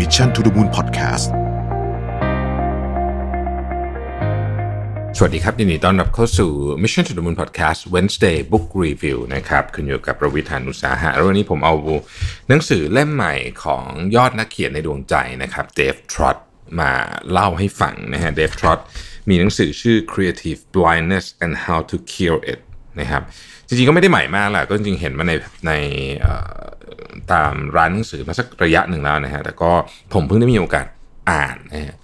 Mission to the Moon Podcast สวัสดีครับยินดีต้อนรับเข้าสู่ Mission to the Moon Podcast Wednesday Book Review นะครับคุณอยู่กับประวิธานอุตสาหะแล้ววันนี้ผมเอาหนังสือเล่มใหม่ของยอดนักเขียนในดวงใจนะครับเดฟทรอตมาเล่าให้ฟังนะฮะเดฟทรอตมีหนังสือชื่อ Creative Blindness and How to Cure It นะครับ จริงๆก็ไม่ได้ใหม่มากแหละก็จริงๆเห็นมาในในตามร้านหนังสือมาสักระยะหนึ่งแล้วนะฮะแต่ก็ผมเพิ่งได้มีโอกาสอ่านนะฮะ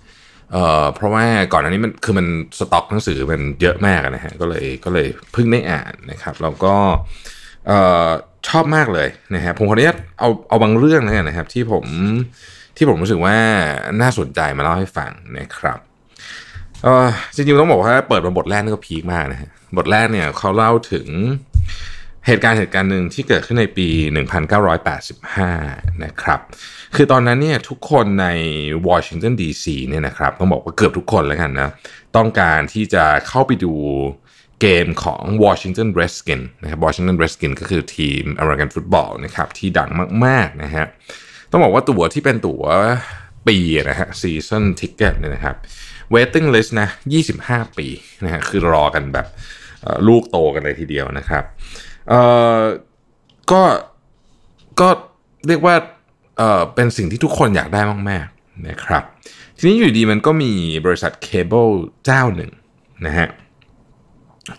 เอ่อเพราะว่าก่อนอันนี้มันคือมันสต็อกหนังสือมันเยอะมากนะฮะก็เลยก็เลยเพิ่งได้อ่านนะครับแล้วก็เอ่อชอบมากเลยนะฮะผมขออนุญาตเอาเอาบางเรื่องแล้วกันนะครับ ที่ผมที่ผมรู้สึกว่าน่าสนใจมาเล่าให้ฟังนะครับเออจริงๆต้องบอกว่าเปิดมาบทแรกนี่ก็พีคมากนะฮะ บทแรกเนี่ยเขาเล่าถึงเหตุการณ์เหตุการณ์หนึ่งที่เกิดขึ้นในปี 1985 นะครับ คือตอนนั้นเนี่ยทุกคนในวอชิงตันดีซีเนี่ยนะครับต้องบอกว่าเกือบทุกคนแล้วกันนะ ต้องการที่จะเข้าไปดูเกมของ Washington Redskins นะครับ Washington Redskins ก็คือทีมอเมริกันฟุตบอลนะครับที่ดังมากๆนะฮะ ต้องบอกว่าตั๋วที่เป็นตั๋วปีนะฮะ season ticket เนี่ยนะครับ waiting list นะ 25 ปีนะฮะคือรอกันแบบ ลูกโตกันเลยทีเดียวนะครับเอ่อก็ก็เรียกว่าเอ่อเป็นสิ่งที่ทุกคนอยากได้มากๆนะครับ ทีนี้อยู่ดีมันก็มีบริษัทเคเบิลเจ้าหนึ่งนะฮะ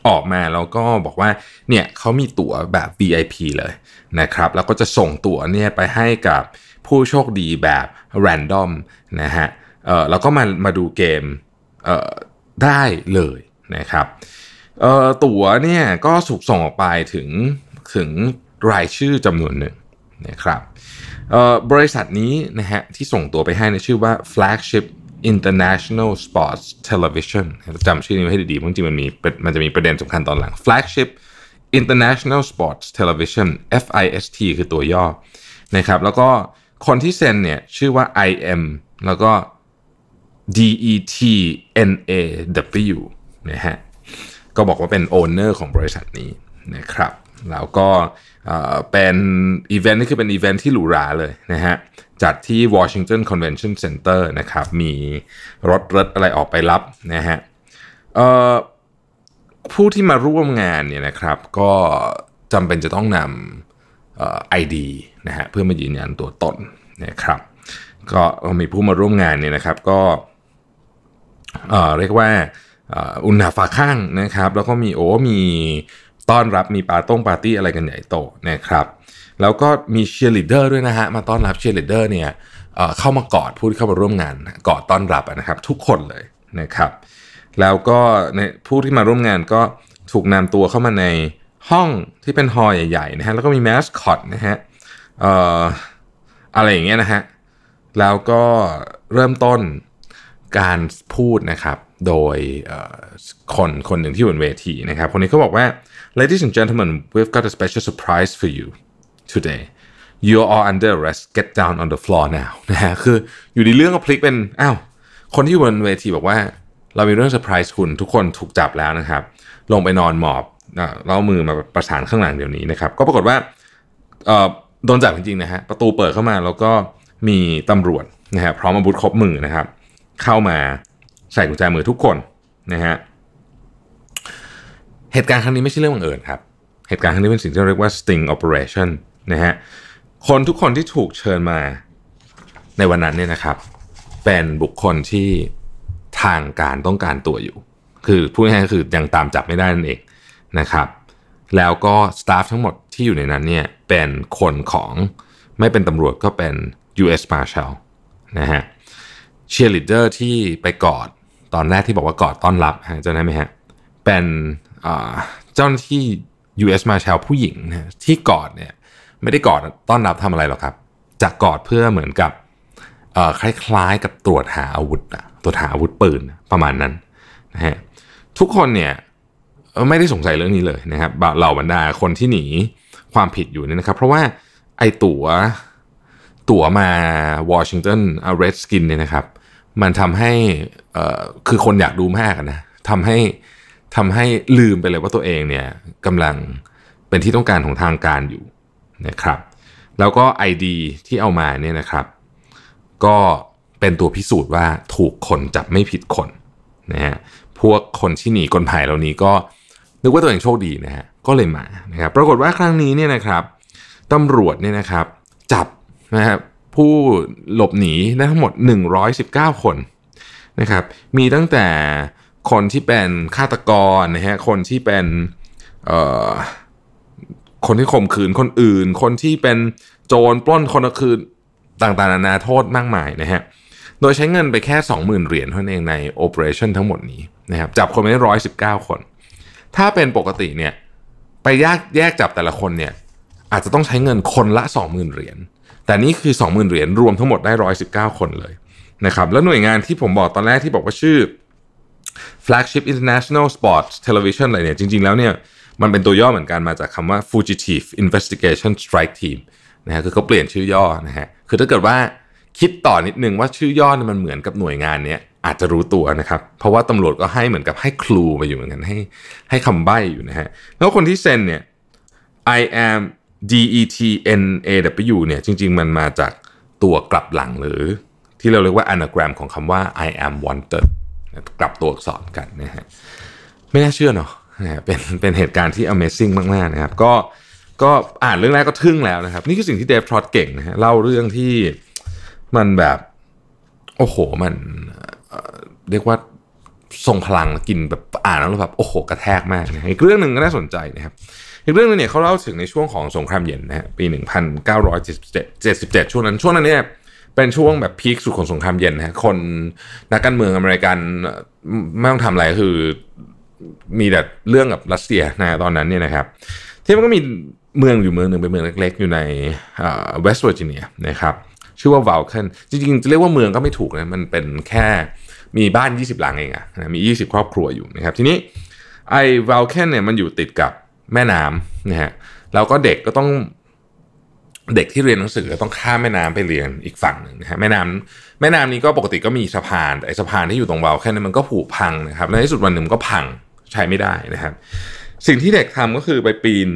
ออกมาแล้วก็บอกว่าเนี่ยเขามีตั๋วแบบ VIP เลยนะครับ แล้วก็จะส่งตั๋วเนี่ยไปให้กับผู้โชคดีแบบ random นะฮะเอ่อแล้วก็มามาดูเกมเอ่อได้เลยนะครับ เอ่อตั๋วเนี่ยก็ถูกส่งออกไปถึงถึงรายชื่อจำนวนหนึ่งนะครับบริษัทนี้นะฮะที่ส่งตัวไปให้นยชื่อว่า flagship international sports television จำชื่อนี้ไว้ให้ดีๆเพราะจริงมันมีมันจะมีประเด็นสำคัญตอนหลัง flagship international sports television FIST คือตัวย่อนะครับแล้วก็คนที่เซ็นเนี่ยชื่อว่า IM แล้วก็ DETNAW นะฮะ ก็บอกว่าเป็น owner ของบริษัทนี้นะครับแล้วก็เป็นอีเวนต์นี่คือเป็นอีเวนต์ที่หรูหราเลยนะฮะจัดที่ Washington Convention Center นะครับ มีรถรถอะไรออกไปรับนะฮะผู้ที่มาร่วมงานเนี่ยนะครับก็จำเป็นจะต้องนำเอ่อ ID นะฮะเพื่อมายืนยันตัวตนนะครับ ก็มีผู้มาร่วมงานเนี่ยนะครับก็เรียกว่าอุ่นหนาฝาคั่งนะครับ แล้วก็มีโอ้มีต้อนรับมีปาต้งปาร์ตี้อะไรกันใหญ่โตนะครับ แล้วก็มีเชียร์ลีดเดอร์ด้วยนะฮะ มาต้อนรับเชียร์ลีดเดอร์เนี่ยเข้ามากอดผู้ที่เข้ามาร่วมงานกอดต้อนรับนะครับ ทุกคนเลยนะครับ แล้วก็ในผู้ที่มาร่วมงานก็ถูกนำตัวเข้ามาในห้องที่เป็นฮอลล์ใหญ่ๆนะฮะแล้วก็มีแมสคอตนะฮะอออะไรอย่างเงี้ยนะฮะแล้วก็เริ่มต้นการพูดนะครับ โดยคนคนหนึ่งที่อยู่บนเวทีนะครับคนนี้เขาบอกว่า ladies and gentlemen we've got a special surprise for you today you're all under arrest get down on the floor now นะฮะคืออยู่ดีเรื่องก็พลิกเป็นอ้าวคนที่อยู่บนเวทีบอกว่า เรามีเรื่องเซอร์ไพรส์คุณทุกคนถูกจับแล้วนะครับ ลงไปนอนหมอบแล้วเอามือมาประสานข้างหลังเดี๋ยวนี้นะครับ ก็ปรากฏว่าโดนจับจริงๆนะฮะประตูเปิดเข้ามาแล้วก็มีตำรวจนะฮะพร้อมอาวุธครบมือนะครับ เข้ามา ใส่กุญแจมือทุกคนนะฮะเหตุการณ์ครั้งนี้ไม่ใช่เรื่องบังเอิญครับ เหตุการณ์ครั้งนี้เป็นสิ่งที่เรียกว่า sting operation นะฮะคนทุกคนที่ถูกเชิญมาในวันนั้นเนี่ยนะครับ เป็นบุคคลที่ทางการต้องการตัวอยู่ คือพูดง่ายๆก็คือยังตามจับไม่ได้นั่นเองนะครับแล้วก็ staff ทั้งหมดที่อยู่ในนั้นเนี่ยเป็นคนของไม่เป็นตำรวจก็เป็น U.S. Marshal นะฮะเชียร์ลีดเดอร์ที่ไปกอด ตอนแรกที่บอกว่ากอดต้อนรับฮะจำได้ไหมฮะเป็นเจ้าหน้าที่ U.S. Marshal ผู้หญิงนะที่กอดเนี่ยไม่ได้กอดต้อนรับทำอะไรหรอกครับจะกอดเพื่อเหมือนกับคล้ายๆกับตรวจหาอาวุธอะตรวจหาอาวุธปืนประมาณนั้นนะฮะทุกคนเนี่ยไม่ได้สงสัยเรื่องนี้เลยนะครับเหล่าบรรดาคนที่หนีความผิดอยู่เนี่ยนะครับ เพราะว่าไอตั๋วตั๋วมาวอชิงตันเรดสกินเนี่ยนะครับ มันทำให้คือคนอยากดูมากนะทำให้ทำให้ลืมไปเลยว่าตัวเองเนี่ยกำลังเป็นที่ต้องการของทางการอยู่นะครับ แล้วก็ ID ที่เอามาเนี่ยนะครับ ก็เป็นตัวพิสูจน์ว่าถูกคนจับไม่ผิดคนนะฮะพวกคนที่หนีกลภัยเหล่านี้ก็นึกว่าตัวเองโชคดีนะฮะก็เลยมานะครับ ปรากฏว่าครั้งนี้เนี่ยนะครับตำรวจเนี่ยนะครับ จับนะครับ ผู้หลบหนีได้ทั้งหมด 119 คนนะครับ มีตั้งแต่คนที่เป็นฆาตกรนะฮะ คนที่เป็นคนที่ข่มขืนคนอื่น คนที่เป็นโจรปล้นคนคืนต่างๆนานาโทษมากมายนะฮะ โดยใช้เงินไปแค่ 20,000 เหรียญเท่านั้นเองในโอเปอเรชั่นทั้งหมดนี้นะครับ จับคนไปได้ร้อยสิบเก้าคน ถ้าเป็นปกติเนี่ย ไปแยกแยกจับแต่ละคนเนี่ย อาจจะต้องใช้เงินคนละ 20,000 เหรียญ แต่นี่คือ 20,000 เหรียญรวมทั้งหมดได้ร้อยสิบเก้าคนเลยนะครับแล้วหน่วยงานที่ผมบอกตอนแรกที่บอกว่าชื่อ flagship international sports television อะไรเนี่ยจริง ๆ แล้วเนี่ยมันเป็นตัวย่อเหมือนกันมาจากคำว่า fugitive investigation strike team นะฮะคือเขาเปลี่ยนชื่อย่อนะฮะคือถ้าเกิดว่าคิดต่อนิดนึงว่าชื่อย่อเนี่ยมันเหมือนกับหน่วยงานเนี้ยอาจจะรู้ตัวนะครับ เพราะว่าตำรวจก็ให้เหมือนกับให้คลูไปอยู่เหมือนกันให้ให้คำใบ้อยู่นะฮะแล้วคนที่เซ็นเนี่ย I am D E T N A W เนี่ยจริง ๆ มันมาจากตัวกลับหลังหรือ ที่เราเรียกว่า anagram ของคำว่า I am wanted กลับตัวอักษรกันนะฮะไม่น่าเชื่อเนาะฮะเป็นเป็นเหตุการณ์ที่ amazing มาก ๆ นะครับ ก็ก็อ่านเรื่องแรกก็ทึ่งแล้วนะครับ นี่คือสิ่งที่เดฟทรอตเก่งนะฮะเล่าเรื่องที่มันแบบ โอ้โหมันเอ่อเรียกว่าทรงพลังกินแบบอ่านแล้วแบบโอ้โหกระแทกมากนะอีกเรื่องหนึ่งก็น่าสนใจนะครับ อีกเรื่องหนึ่งเนี่ยเขาเล่าถึงในช่วงของสงครามเย็นนะฮะปี 1977 ช่วงนั้นช่วงนั้นเนี่ยเป็นช่วงแบบ peak สุดของสงครามเย็นนะฮะคนนักการเมืองอเมริกันไม่ต้องทำอะไรก็คือมีแต่เรื่องกับรัสเซียนะตอนนั้นเนี่ยนะครับ ที่มันก็มีเมืองอยู่เมืองหนึ่งเป็นเมืองเล็กๆ อยู่ในเวสต์เวอร์จิเนียนะครับชื่อว่า v าลเคนจริงๆจะเรียกว่าเมืองก็ไม่ถูกนะมันเป็นแค่มีบ้าน 20 หลังเองอะนะมี 20 ครอบครัวอยู่นะครับ ทีนี้ไอ้ v าลเคนเนี่ยมันอยู่ติดกับ แม่น้ำนะฮะแล้วก็เด็กก็ต้องเด็กที่เรียนหนังสือต้องข้ามแม่น้ำไปเรียนอีกฝั่งหนึ่งนะฮะแม่น้ำแม่น้ำนี้ก็ปกติก็มีสะพานแต่สะพานที่อยู่ตรงวาลเคนเนมันก็ผุพังนะครับในที่สุดวันหนึ่งก็พังใช้ไม่ได้นะครับ สิ่งที่เด็กทำก็คือไปปีน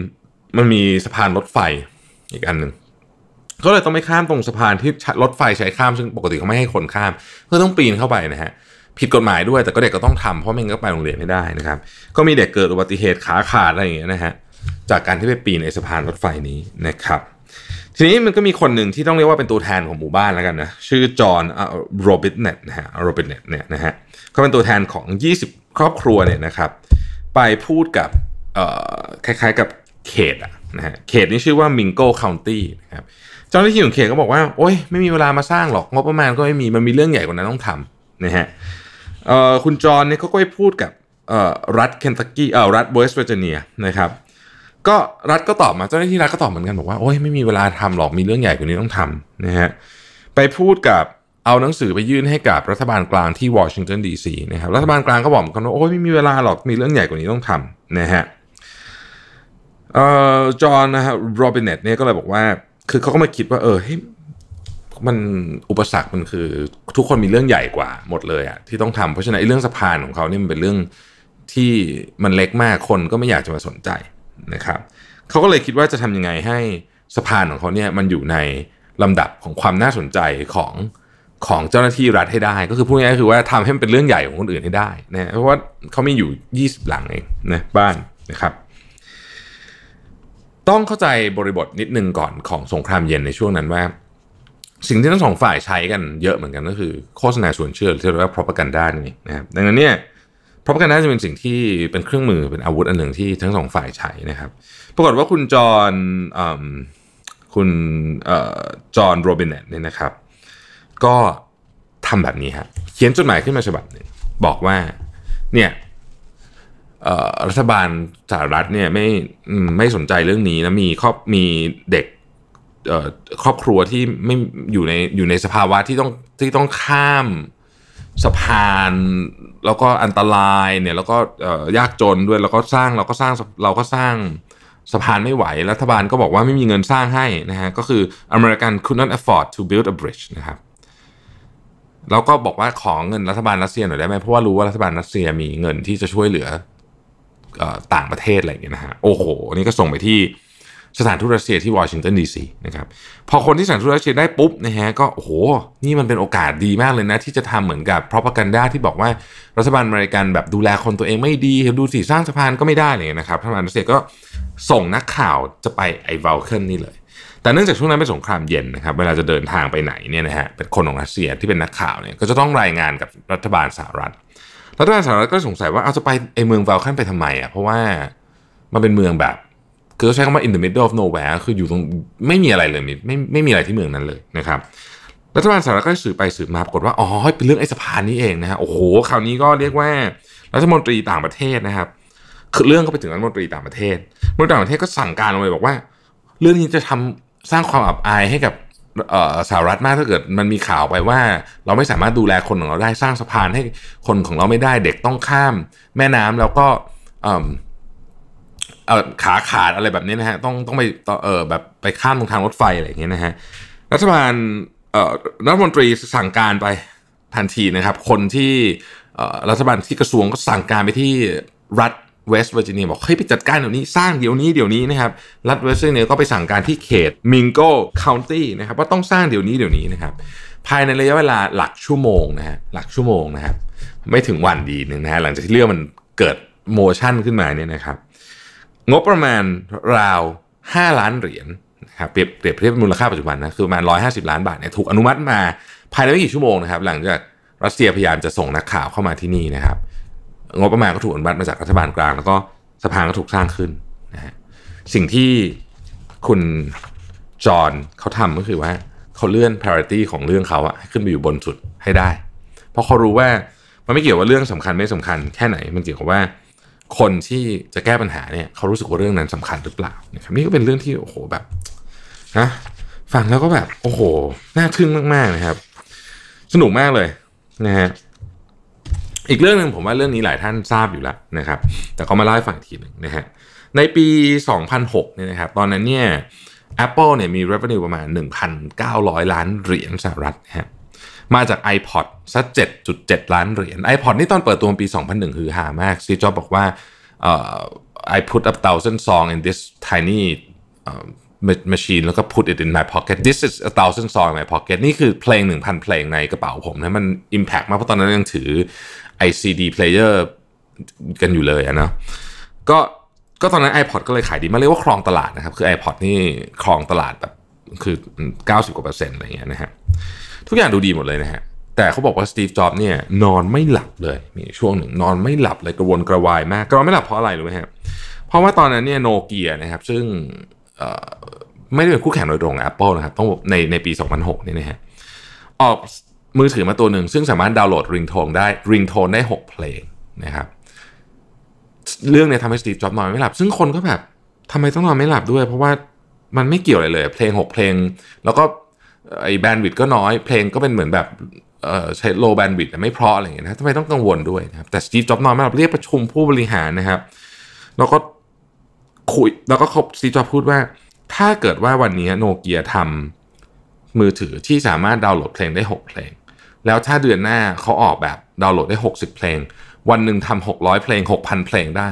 มันมีสะพานรถไฟอีกอันหนึ่งก็เลยต้องไม่ข้ามตรงสะพานที่รถไฟใช้ข้ามซึ่งปกติเขาไม่ให้คนข้ามก็ต้องปีนเข้าไปนะฮะ ผิดกฎหมายด้วย แต่ก็เด็กก็ต้องทำเพราะไม่งั้นก็ไปโรงเรียนไม่ได้นะครับ ก็มีเด็กเกิดอุบัติเหตุขาขาดอะไรอย่างเงี้ยนะฮะจากการที่ไปปีนในสะพานรถไฟนี้นะครับ ทีนี้มันก็มีคนหนึ่งที่ต้องเรียกว่าเป็นตัวแทนของหมู่บ้านแล้วกันนะชื่อจอห์นโรบินเน็ตนะฮะโรบินเน็ตเนี่ยนะฮะเขาเป็นตัวแทนของ 20 ครอบครัวเนี่ยนะครับ ไปพูดกับคล้ายๆกับเขตอะนะฮะเขตนี้ชื่อว่า Mingo County นะครับเจ้าหน้าที่ของเขตก็บอกว่า โอ๊ยไม่มีเวลามาสร้างหรอกงบประมาณก็ไม่มีมันมีเรื่องใหญ่กว่านั้นต้องทำนะฮะ คุณจอห์นเนี่ยเขาก็ไปพูดกับรัฐเคนตักกี้เออรัฐเวสต์เวอร์จิเนียนะครับก็รัฐก็ตอบมาเจ้าหน้าที่รัฐก็ตอบเหมือนกันบอกว่าโอ๊ยไม่มีเวลาทำหรอกมีเรื่องใหญ่กว่านี้ต้องทำนะฮะไปพูดกับเอาหนังสือไปยื่นให้กับรัฐบาลกลางที่วอชิงตันดีซีนะครับรัฐบาลกลางก็บอกเหมือนกันว่าโอ้ยไม่มีเวลาหรอกมีเรื่องใหญ่กว่านี้ต้องทำนะฮะเอ่อจอห์นนะฮะโรบินเนตเนี่ยก็เลยบอกว่า คือเขาก็มาคิดว่าเออเฮ้ย มันอุปสรรคมันคือทุกคนมีเรื่องใหญ่กว่าหมดเลยอะที่ต้องทำเพราะฉะนั้นไอ้เรื่องสะพานของเขาเนี่ยมันเป็นเรื่องที่มันเล็กมากคนก็ไม่อยากจะมาสนใจนะครับเขาก็เลยคิดว่าจะทำยังไงให้สะพานของเขาเนี่ยมันอยู่ในลำดับของความน่าสนใจของของเจ้าหน้าที่รัฐให้ได้ ก็คือพูดง่ายๆคือว่าทำให้มันเป็นเรื่องใหญ่ของคนอื่นให้ได้นะเพราะว่าเขามีอยู่ 20 หลังเองนะบ้านนะครับต้องเข้าใจบริบทนิดนึงก่อนของสงครามเย็นในช่วงนั้นว่า สิ่งที่ทั้งสองฝ่ายใช้กันเยอะเหมือนกันก็คือโฆษณาชวนเชื่อที่เรียกว่า propaganda นี่นะครับดังนั้นเนี่ย propaganda จะเป็นสิ่งที่เป็นเครื่องมือเป็นอาวุธอันหนึ่งที่ทั้งสองฝ่ายใช้นะครับปรากฏว่าคุณจอห์นคุณจอห์นโรบินเนตเนี่ยนะครับ ก็ทำแบบนี้ฮะเขียนจดหมายขึ้นมาฉบับหนึ่งบอกว่าเนี่ยรัฐบาลสหรัฐเนี่ยไม่ไม่สนใจเรื่องนี้นะมีครอบมีเด็ก ครอบครัวที่ไม่อยู่ในอยู่ในสภาวะที่ต้องที่ต้องข้ามสะพาน แล้วก็อันตรายเนี่ยแล้วก็ยากจนด้วยแล้วก็สร้างเราก็สร้างเราก็สร้างสะพานไม่ไหว รัฐบาลก็บอกว่าไม่มีเงินสร้างให้นะฮะก็คือ American could not afford to build a bridge นะครับแล้วก็บอกว่าขอเงินรัฐบาลรัสเซียหน่อยได้ไหมเพราะว่ารู้ว่ารัฐบาลรัสเซียมีเงินที่จะช่วยเหลือต่างประเทศอะไรอย่างเงี้ยนะฮะโอ้โหนี่ก็ส่งไปที่ สถานทูตรัสเซียที่วอชิงตันดีซีนะครับพอคนที่สถานทูตรัสเซียได้ปุ๊บนะฮะก็โอ้โหนี่มันเป็นโอกาสดีมากเลยนะ ที่จะทำเหมือนกับพร o p a g a n d a ที่บอกว่ารัฐบาลอเมริกันแบบดูแลคนตัวเองไม่ดีดูสิสร้างสะพานก็ไม่ได้เลยนะครับรัฐบาลรัสเซียก็ส่งนักข่าวจะไปไอ้วอลเคิลนี่เลย แต่เนื่องจากช่วงนั้นเป็นสงครามเย็นนะครับเวลาจะเดินทางไปไหนเนี่ยนะฮะเป็นคนของรัสเซียที่เป็นนักข่าวเนี่ยก็จะต้องรายงานกับรัฐบาลสหรัฐรัฐบาลสหรัฐก็สงสัยว่าเอาจะไปไอเมืองวอลเคิลไปทำไมอะเพราะว่ามันเป็นเมืองแบบ คือใช้คำว่า in the middle of nowhere คืออยู่ตรงไม่มีอะไรเลยไม่ไม่มีอะไรที่เมืองนั้นเลยนะครับรัฐบาลสหรัฐก็สืบไปสืบมาปรากฏว่าอ๋อเป็นเรื่องไอ้สะพานนี้เองนะฮะโอ้โหคราวนี้ก็เรียกว่ารัฐมนตรีต่างประเทศนะครับ คือเรื่องก็ไปถึงรัฐมนตรีต่างประเทศรัฐมนตรีต่างประเทศก็สั่งการเลงไปบอกว่า เรื่องนี้จะทำสร้างความอับอายให้กับสหรัฐมากถ้าเกิดมันมีข่าวไปว่า เราไม่สามารถดูแลคนของเราได้สร้างสะพานให้คนของเราไม่ได้เด็กต้องข้าม แม่น้ำแล้วก็ ขาขาดอะไรแบบนี้นะฮะต้องต้องไปเออแบบไปข้ามตรงทางรถไฟอะไรอย่างเงี้ยนะฮะรัฐบาลเอ่อรัฐมนตรีสั่งการไปทันทีนะครับ คนที่รัฐบาลที่กระทรวงก็สั่งการไปที่รัฐเวสต์เวอร์จิเนียบอกเฮ้ยไปจัดการเดี๋ยวนี้สร้างเดี๋ยวนี้เดี๋ยวนี้นะครับรัฐเวสต์เวอร์จิเนียก็ไปสั่งการที่เขต Mingo County นะครับว่าต้องสร้างเดี๋ยวนี้เดี๋ยวนี้นะครับภายในระยะเวลาหลักชั่วโมงนะฮะหลักชั่วโมงนะครับไม่ถึงวันดีนึงนะฮะหลังจากที่เรื่องมันเกิด motion ขึ้นมาเนี่ยนะครับ งบประมาณราว 5 ล้านเหรียญนะครับเปรียบเปรียบเทียบมูลค่าปัจจุบันนะคือประมาณ 150 ล้านบาทเนี่ยถูกอนุมัติมาภายในไม่กี่ชั่วโมงนะครับหลังจากรัสเซียพยายามจะส่งนักข่าวเข้ามาที่นี่นะครับ งบประมาณก็ถูกอนุมัติมาจากรัฐบาลกลาง แล้วก็สะพานก็ถูกสร้างขึ้นนะฮะสิ่งที่คุณจอห์นเขาทำก็คือว่าเขาเลื่อน parity ของเรื่องเขาอะขึ้นไปอยู่บนสุดให้ได้ เพราะเขารู้ว่ามันไม่เกี่ยวว่าเรื่องสำคัญไม่สำคัญแค่ไหนมันเกี่ยวกับว่า คนที่จะแก้ปัญหาเนี่ยเขารู้สึกว่าเรื่องนั้นสำคัญหรือเปล่านะครับนี่ก็เป็นเรื่องที่โอ้โหแบบนะฟังแล้วก็แบบโอ้โหน่าทึ่งมากๆนะครับ สนุกมากเลยนะฮะอีกเรื่องหนึ่งผมว่าเรื่องนี้หลายท่านทราบอยู่แล้วนะครับ แต่เขามาเล่าให้ฟังทีหนึ่งนะฮะในปี 2006เนี่ยนะครับตอนนั้นเนี่ย Apple เนี่ยมี revenue ประมาณ 1,900 ล้านเหรียญสหรัฐนะฮะ มาจาก iPod สัก7.7 ล้านเหรียญ iPod นี่ตอนเปิดตัวปี 2001 คือหามากซีจอบบอกว่า I put a thousand song in this tiny uh, machine แล้วก็ put it in my pocket this is a thousand song in my pocket นี่คือเพลง 1,000 เพลงในกระเป๋าผมนะมัน impact มากเพราะตอนนั้นยังถือ ICD player กันอยู่เลยอะเนาะก็ก็ตอนนั้น iPod ก็เลยขายดีมาเรียกว่าครองตลาดนะครับ คือ iPod นี่ครองตลาดแบบคือ 90กว่าเปอร์เซ็นต์อะไรเงี้ยนะฮะ ทุกอย่างดูดีหมดเลยนะฮะแต่เขาบอกว่าสตีฟจ็อบเนี่ยนอนไม่หลับเลยมีช่วงหนึ่งนอนไม่หลับเลยกระวนกระวายมากกระวนไม่หลับเพราะอะไรรู้ไหมฮะเพราะว่าตอนนั้นเนี่ยโนเกียนะครับซึ่งไม่ได้เป็นคู่แข่งโดยตรง Apple นะครับต้องในในปี 2006นี่นะฮะออกมือถือมาตัวหนึ่ง ซึ่งสามารถดาวน์โหลดริงโทนได้ริงโทนได้ 6 เพลงนะครับเรื่องเนี้ทำให้สตีฟจ็อบนอนไม่หลับ ซึ่งคนก็แบบทำไมต้องนอนไม่หลับด้วย เพราะว่ามันไม่เกี่ยวอะไรเลย เพลง 6 เพลง แล้วก็ ไอ้แบนด์วิดก็น้อย เพลงก็เป็นเหมือนแบบใช้โลแบนด์วิดไม่เพราะอะไรอย่างเงี้ยนะทำไมต้องกังวลด้วยนะครับแต่สตีฟจ็อบนอนมาเรียกประชุมผู้บริหารนะครับ แล้วก็คุยแล้วก็สตีฟจ็อบพูดว่า ถ้าเกิดว่าวันนี้โนเกียทำมือถือที่สามารถดาวน์โหลดเพลงได้ 6 เพลง แล้วถ้าเดือนหน้าเขาออกแบบดาวน์โหลดได้ 60 เพลง วันหนึ่งทำ600 เพลง 6,000 เพลงได้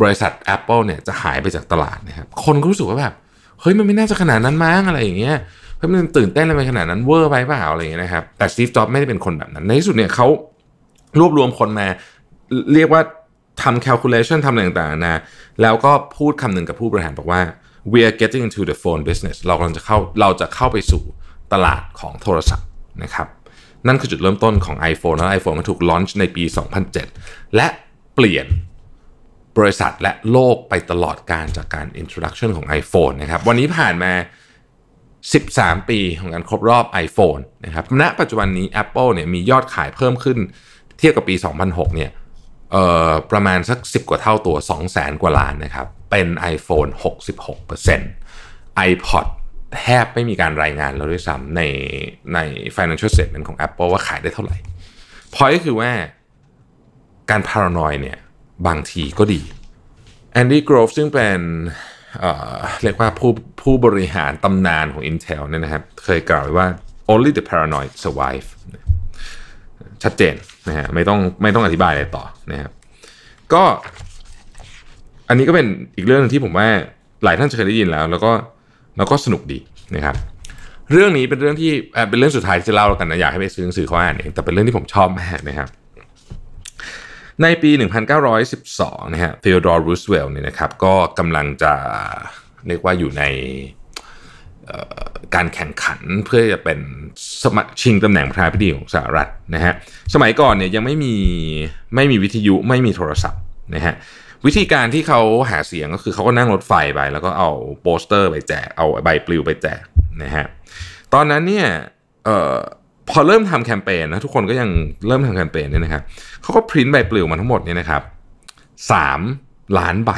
บริษัท Apple เนี่ยจะหายไปจากตลาดนะครับคนก็รู้สึกว่าแบบเฮ้ยมันไม่น่าจะขนาดนั้นมั้งอะไรอย่างเงี้ย เฮ้ยมันตื่นเต้นอะไรขนาดนั้นเวอร์ไปเปล่าอะไรอย่างเงี้ยนะครับ แต่สตีฟจ็อบไม่ได้เป็นคนแบบนั้น ในที่สุดเนี่ยเขารวบรวมคนมา เรียกว่าทำ calculation ทำอะไรต่างๆนะแล้วก็พูดคำหนึ่งกับผู้บริหารบอกว่า we are getting into the phone business เรากำลังจะเข้าเราจะเข้าไปสู่ตลาดของโทรศัพท์นะครับ นั่นคือจุดเริ่มต้นของ iPhone แล้ว iPhone ก็ถูกลอนช์ในปี 2007 และเปลี่ยนบริษัทและโลกไปตลอดการจากการ introduction ของ iPhone นะครับ วันนี้ผ่านมา 13 ปีของการครบรอบ iPhone นะครับณปัจจุบันนี้ Apple เนี่ยมียอดขายเพิ่มขึ้นเทียบกับปี 2006 เนี่ยเอ่อประมาณสัก 10 กว่าเท่าตัว 200,000กว่าล้านนะครับ เป็น iPhone 66% iPod แทบไม่มีการรายงานแล้วด้วยซ้ำในใน financial statement ของ Apple ว่าขายได้เท่าไหร่พอยก็คือว่าการพารานอยเนี่ยบางทีก็ดีแอนดี้กรอฟซึ่งเป็น เรียกว่าผู้ผู้บริหารตำนานของ Intel เนี่ยนะครับ เคยกล่าวไว้ว่า only the paranoid survive ชัดเจนนะฮะไม่ต้องไม่ต้องอธิบายอะไรต่อนะครับ ก็อันนี้ก็เป็นอีกเรื่องที่ผมว่าหลายท่านจะเคยได้ยินแล้ว แล้วก็แล้วก็สนุกดีนะครับเรื่องนี้เป็นเรื่องที่เป็นเรื่องสุดท้ายที่จะเล่าแล้วกันนะอยากให้ไปซื้อหนังสือเขาอ่านเองแต่เป็นเรื่องที่ผมชอบมากนะครับ ในปี 1912 นะฮะเทโอดอร์รูสเวลล์เนี่ยนะครับก็กำลังจะเรียกว่าอยู่ในการแข่งขันเพื่อจะเป็นสมัชิงตำแหน่งประธานาธิบดีของสหรัฐนะฮะสมัยก่อนเนี่ยยังไม่มีไม่มีวิทยุไม่มีโทรศัพท์นะฮะวิธีการที่เขาหาเสียงก็คือเขาก็นั่งรถไฟไป แล้วก็เอาโปสเตอร์ไปแจกเอาใบปลิวไปแจกนะฮะตอนนั้นเนี่ยออ พอเริ่มทำแคมเปญนะทุกคนก็ยังเริ่มทำแคมเปญเนี่ยนะครับเขาก็พิมพ์ใบปลิวมาทั้งหมดเนี่ยนะครับสามล้านใบ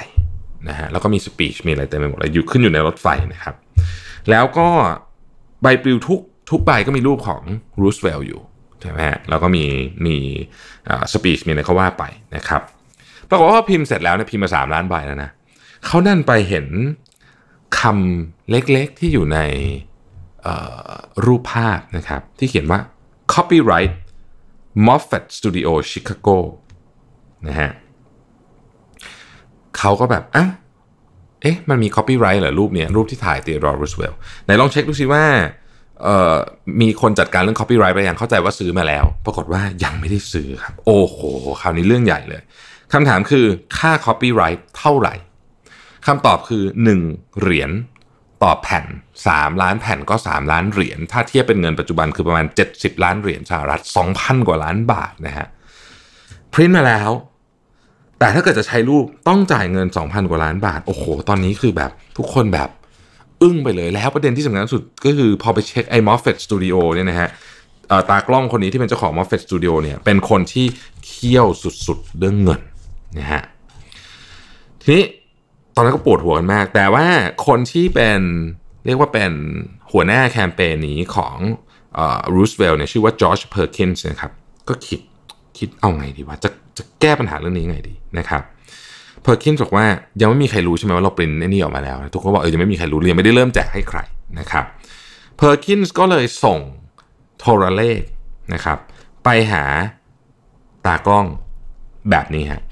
นะฮะแล้วก็มี speech มีอะไรเต็มไปหมดเลยอยู่ขึ้นอยู่ในรถไฟนะครับ แล้วก็ใบปลิวทุกทุกใบก็มีรูปของรูสเวลล์อยู่ใช่ไหมฮะแล้วก็มีมีสปีชมีอะไรเขาว่าไปนะครับปรากฏว่าพิมพ์เสร็จแล้วเนี่ยพิมพ์มาสามล้านใบแล้วนะเขานั่นไปเห็นคำเล็กๆที่อยู่ใน รูปภาพนะครับ ที่เขียนว่า copyright Moffat Studio Chicago นะฮะเขาก็แบบอะเอ๊ะ มันมี copyright เหรอรูปเนี้ยรูปที่ถ่ายตีรอรูสเวลล์ไหนลองเช็คดูสิว่าเอ่อมีคนจัดการเรื่อง copyright ไปยังเข้าใจว่าซื้อมาแล้ว ปรากฏว่ายังไม่ได้ซื้อครับ โอ้โห คราวนี้เรื่องใหญ่เลยคำถามคือค่า copyright เท่าไหร่คำตอบคือ 1 เหรียญ ต่อแผ่น 3 ล้านแผ่นก็ 3 ล้านเหรียญ ถ้าเทียบเป็นเงินปัจจุบันคือประมาณ 70 ล้านเหรียญสหรัฐ 2,000 กว่าล้านบาทนะฮะพิมพ์มาแล้ว แต่ถ้าเกิดจะใช้รูปต้องจ่ายเงิน 2,000 กว่าล้านบาท โอ้โห ตอนนี้คือแบบทุกคนแบบอึ้งไปเลยแล้วประเด็นที่สำคัญสุดก็คือพอไปเช็คไอ้ Moffat Studio เนี่ยนะฮะตากล้องคนนี้ที่เป็นเจ้าของ Moffat Studio เนี่ยเป็นคนที่เคี่ยวสุดๆเรื่องเงินนะฮะทีนี้ ตอนนั้นก็ปวดหัวกันมาก แต่ว่าคนที่เป็นเรียกว่าเป็นหัวหน้าแคมเปญนี้ของรูสเวลล์เนี่ยชื่อว่าจอร์จเพอร์คินส์นะครับก็คิดคิดเอาไงดีว่าจะจะแก้ปัญหาเรื่องนี้ไงดีนะครับเพอร์คินส์บอกว่ายังไม่มีใครรู้ใช่ไหมว่าเราปริ้นไอ้นี่ออกมาแล้วทุกคนบอกเออยังไม่มีใครรู้ยังไม่ได้เริ่มแจกให้ใครนะครับเพอร์คินส์ก็เลยส่งโทรเลขนะครับไปหาตากล้องแบบนี้ฮะ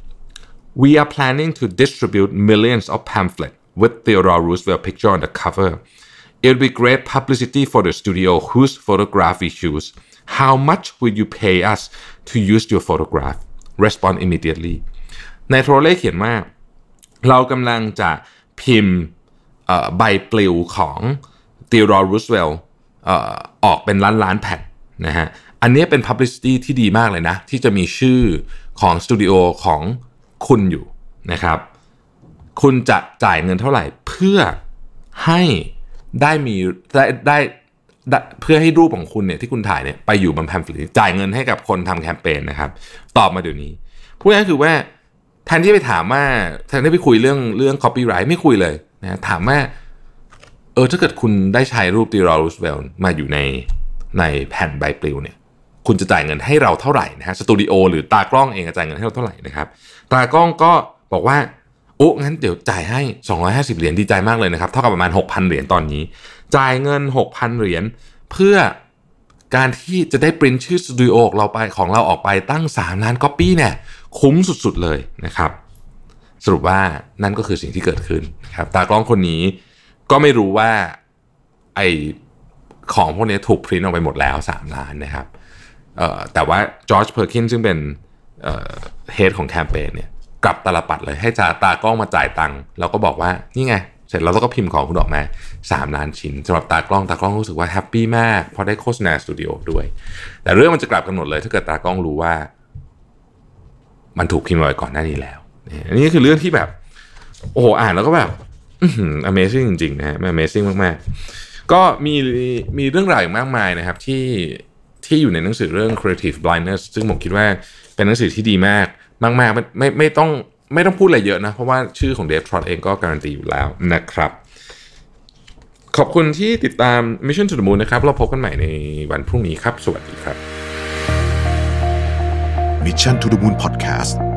We are planning to distribute millions of pamphlets with Theodore Roosevelt picture on the cover. It would be great publicity for the studio whose photograph we choose. How much will you pay us to use your photograph? respond immediately ในโทรเลขเขียนว่า เรากำลังจะพิมพ์ใบปลิวของตีรอรูสเวลล์ออกเป็นล้านล้านแผ่นนะฮะ อันนี้เป็น publicity ที่ดีมากเลยนะ ที่จะมีชื่อของสตูดิโอของ คุณอยู่นะครับ คุณจะจ่ายเงินเท่าไหร่เพื่อให้ได้มีได้ได้เพื่อให้รูปของคุณเนี่ยที่คุณถ่ายเนี่ยไปอยู่บนแพมฟลิจ่ายเงินให้กับคนทำแคมเปญนะครับ ตอบมาเดี๋ยวนี้พูดง่ายคือว่าแทนที่ไปถามว่าแทนที่ไปคุยเรื่องเรื่อง copyright ไม่คุยเลยนะถามว่าเออถ้าเกิดคุณได้ใช้รูปตีรอรูสเวลมาอยู่ในในแผ่นใบปลิวเนี่ย คุณจะจ่ายเงินให้เราเท่าไหร่นะฮะสตูดิโอหรือตากล้องเองจะจ่ายเงินให้เราเท่าไหร่นะครับตากล้องก็บอกว่าโอ้งั้นเดี๋ยวจ่ายให้ 250 เหรียญดีใจมากเลยนะครับเท่ากับประมาณ 6,000 เหรียญตอนนี้ จ่ายเงิน 6,000 เหรียญเพื่อการที่จะได้ปริ้นชื่อสตูดิโอเราไปของเราออกไปตั้ง 3 ล้านก๊อปปี้เนี่ยคุ้มสุดๆเลยนะครับ สรุปว่านั่นก็คือสิ่งที่เกิดขึ้นครับตากล้องคนนี้ก็ไม่รู้ว่าไอของพวกนี้ถูกพริ้นออกไปหมดแล้ว 3 ล้านนะครับ แต่ว่าจอร์จเพอร์คินซึ่งเป็น head ของแคมเปญเนี่ยกลับตาลปัตรเลยให้จาตากล้องมาจ่ายตังค์แล้วก็บอกว่านี่ไง เสร็จแล้วเราก็พิมพ์ของคุณออกมา 3 ล้านชิ้นสำหรับตากล้องตากล้องรู้สึกว่า happy มากเพราะได้โฆษณาสตูดิโอด้วย แต่เรื่องมันจะกลับกันหมดเลย ถ้าเกิดตากล้องรู้ว่า มันถูกพิมพ์ไว้ก่อนหน้านี้แล้วอันนี้คือเรื่องที่แบบ โอ้โหอ่านแล้วก็แบบ Amazing จริงๆนะฮะ Amazing มากๆ ก็มีมีเรื่องราวอย่างมากมายนะครับที่ ที่อยู่ในหนังสือเรื่อง creative blindness ซึ่งผมคิดว่าเป็นหนังสือที่ดีมาก มากๆไม่ไม่ไม่ต้องไม่ต้องพูดอะไรเยอะนะ เพราะว่าชื่อของเดฟทรอตเองก็การันตีอยู่แล้วนะครับ ขอบคุณที่ติดตาม Mission to the Moon นะครับ เราพบกันใหม่ในวันพรุ่งนี้ครับ สวัสดีครับ Mission to the Moon Podcast